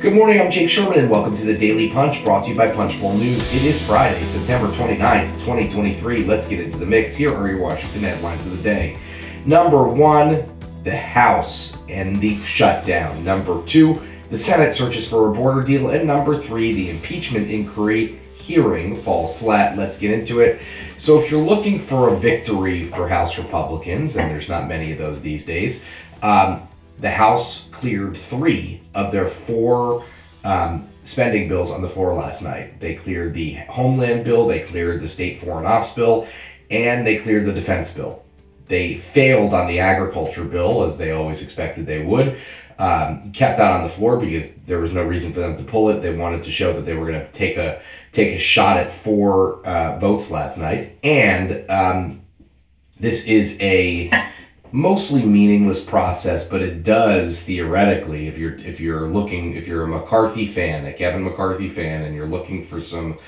Good morning, I'm Jake Sherman, and welcome to the Daily Punch brought to you by Punchbowl News. It is Friday, September 29th, 2023. Let's get into the mix. Here are your Washington headlines of the day. Number one, the House and the shutdown. Number two, the Senate searches for a border deal. And number three, the impeachment inquiry hearing falls flat. Let's get into it. So, if you're looking for a victory for House Republicans, and there's not many of those these days, um, the House cleared three of their four um, spending bills on the floor last night. They cleared the Homeland bill, they cleared the State Foreign Ops bill, and they cleared the Defense bill. They failed on the agriculture bill, as they always expected they would. Um, kept that on the floor because there was no reason for them to pull it. They wanted to show that they were going to take a take a shot at four uh, votes last night, and um, this is a mostly meaningless process, but it does theoretically. If you're if you're looking if you're a McCarthy fan, a Kevin McCarthy fan, and you're looking for some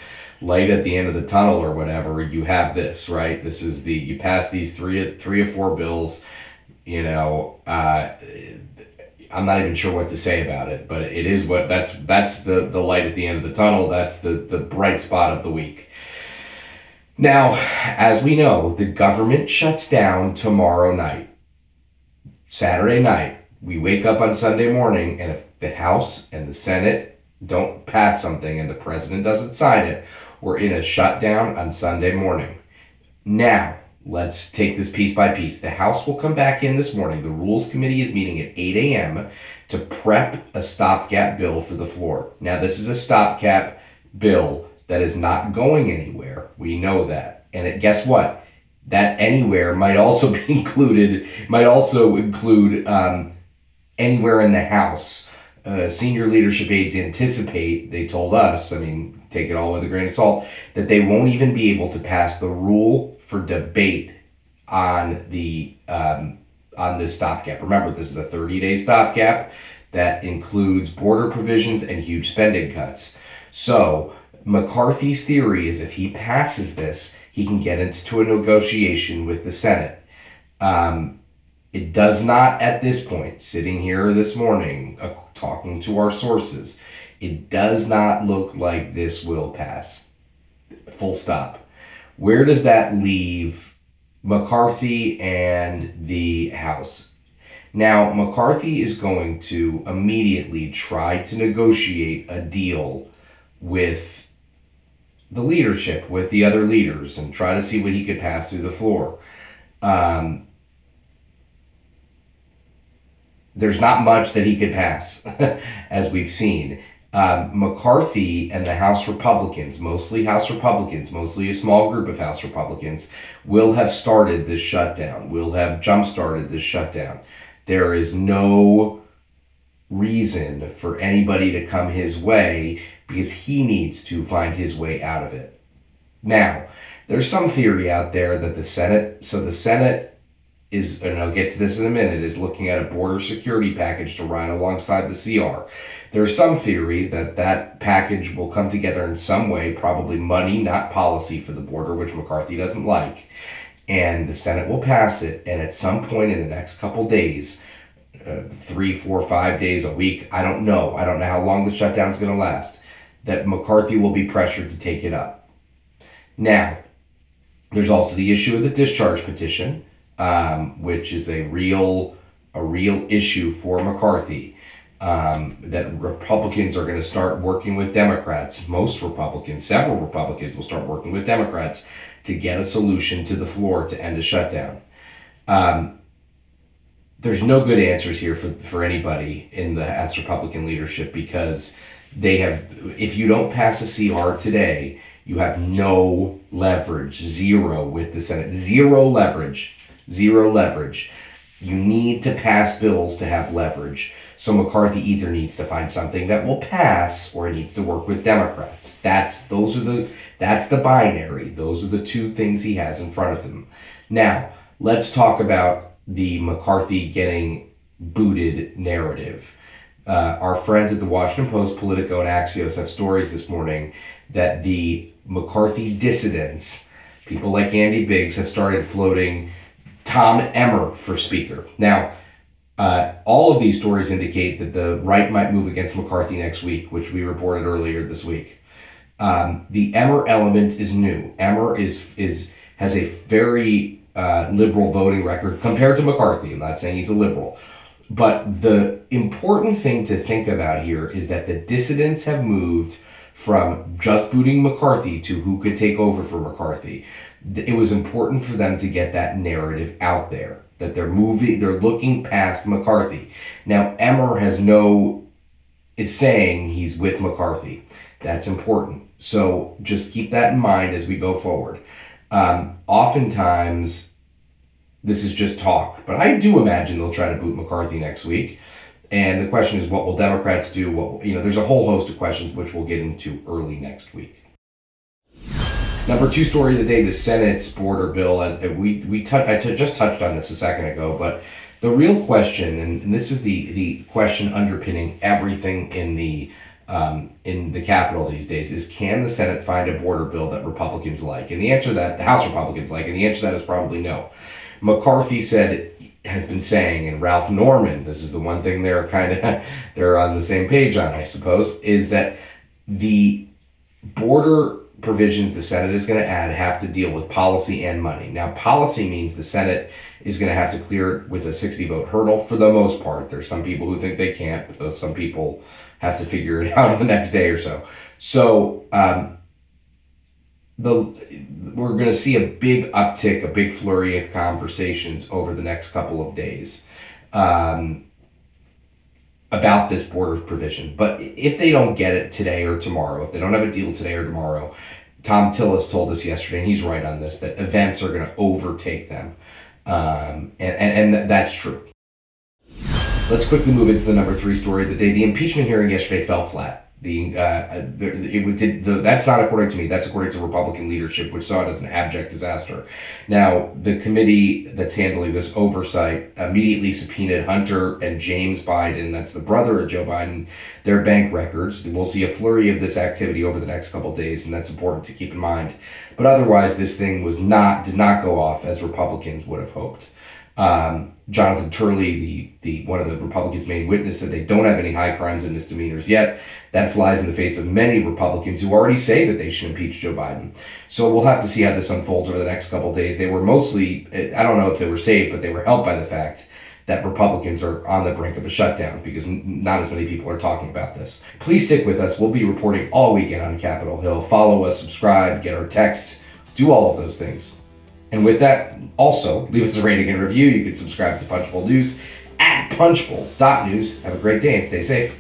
light at the end of the tunnel or whatever, you have this right. This is the you pass these three three or four bills. You know, uh, I'm not even sure what to say about it, but it is what that's that's the the light at the end of the tunnel. That's the the bright spot of the week. Now, as we know, the government shuts down tomorrow night. Saturday night, we wake up on Sunday morning, and if the House and the Senate don't pass something and the president doesn't sign it, we're in a shutdown on Sunday morning. Now, let's take this piece by piece. The House will come back in this morning. The Rules Committee is meeting at 8 a.m. to prep a stopgap bill for the floor. Now, this is a stopgap bill that is not going anywhere. We know that. And it, guess what? That anywhere might also be included, might also include um, anywhere in the house. Uh, senior leadership aides anticipate, they told us, I mean, take it all with a grain of salt, that they won't even be able to pass the rule for debate on the um, on this stopgap. Remember, this is a 30 day stopgap that includes border provisions and huge spending cuts. So, McCarthy's theory is if he passes this, he can get into a negotiation with the Senate. Um, it does not, at this point, sitting here this morning, uh, talking to our sources, it does not look like this will pass. Full stop. Where does that leave McCarthy and the House? Now, McCarthy is going to immediately try to negotiate a deal with the leadership with the other leaders and try to see what he could pass through the floor. Um, there's not much that he could pass, as we've seen. Um, McCarthy and the House Republicans, mostly House Republicans, mostly a small group of House Republicans, will have started this shutdown, will have jump started this shutdown. There is no reason for anybody to come his way because he needs to find his way out of it. Now, there's some theory out there that the Senate, so the Senate is, and I'll get to this in a minute, is looking at a border security package to ride alongside the CR. There's some theory that that package will come together in some way, probably money, not policy for the border, which McCarthy doesn't like. And the Senate will pass it, and at some point in the next couple days, uh, three, four, five days a week, I don't know. I don't know how long the shutdown's going to last that McCarthy will be pressured to take it up. Now, there's also the issue of the discharge petition, um, which is a real a real issue for McCarthy. Um, that Republicans are going to start working with Democrats. Most Republicans, several Republicans, will start working with Democrats to get a solution to the floor to end a shutdown. Um, there's no good answers here for, for anybody in the as Republican leadership because they have, if you don't pass a CR today, you have no leverage, zero with the Senate, zero leverage, zero leverage. You need to pass bills to have leverage. So McCarthy either needs to find something that will pass or he needs to work with Democrats. That's those are the that's the binary. Those are the two things he has in front of him. Now, let's talk about the McCarthy getting booted narrative. Uh, our friends at the Washington Post, Politico, and Axios have stories this morning that the McCarthy dissidents, people like Andy Biggs, have started floating Tom Emmer for Speaker. Now, Uh, all of these stories indicate that the right might move against McCarthy next week, which we reported earlier this week. Um, the Emmer element is new. Emmer is is has a very uh, liberal voting record compared to McCarthy. I'm not saying he's a liberal, but the important thing to think about here is that the dissidents have moved from just booting McCarthy to who could take over for McCarthy. It was important for them to get that narrative out there that they're moving, they're looking past McCarthy. Now, Emmer has no, is saying he's with McCarthy. That's important. So just keep that in mind as we go forward. Um, oftentimes, this is just talk, but I do imagine they'll try to boot McCarthy next week. And the question is, what will Democrats do? What you know, there's a whole host of questions which we'll get into early next week. Number two story of the day: the Senate's border bill. And we we t- I t- just touched on this a second ago, but the real question, and, and this is the the question underpinning everything in the um, in the Capitol these days is can the Senate find a border bill that Republicans like? And the answer that the House Republicans like, and the answer to that is probably no. McCarthy said has been saying, and Ralph Norman, this is the one thing they're kind of they're on the same page on, I suppose, is that the border provisions the Senate is going to add have to deal with policy and money. Now, policy means the Senate is going to have to clear it with a 60 vote hurdle for the most part. There's some people who think they can't, but those, some people have to figure it out the next day or so. So, um, the we're going to see a big uptick, a big flurry of conversations over the next couple of days. Um, about this border provision. But if they don't get it today or tomorrow, if they don't have a deal today or tomorrow, Thom Tillis told us yesterday, and he's right on this, that events are going to overtake them. Um, and, and, and that's true. Let's quickly move into the number three story of the day. The impeachment hearing yesterday fell flat uh, it did the, that's not according to me. That's according to republican leadership which saw it as an abject disaster. Now the committee that's handling this oversight immediately subpoenaed hunter and james biden. That's the brother of joe biden. Their bank records. We'll see a flurry of this activity over the next couple days and that's important to keep in mind. But otherwise this thing was not did not go off as republicans would have hoped um, Jonathan Turley, the, the one of the Republicans' main witnesses, said they don't have any high crimes and misdemeanors yet. That flies in the face of many Republicans who already say that they should impeach Joe Biden. So we'll have to see how this unfolds over the next couple days. They were mostly, I don't know if they were saved, but they were helped by the fact that Republicans are on the brink of a shutdown because not as many people are talking about this. Please stick with us. We'll be reporting all weekend on Capitol Hill. Follow us, subscribe, get our texts, do all of those things. And with that, also leave us a rating and review. You can subscribe to Punchbowl News at punchbowl.news. Have a great day and stay safe.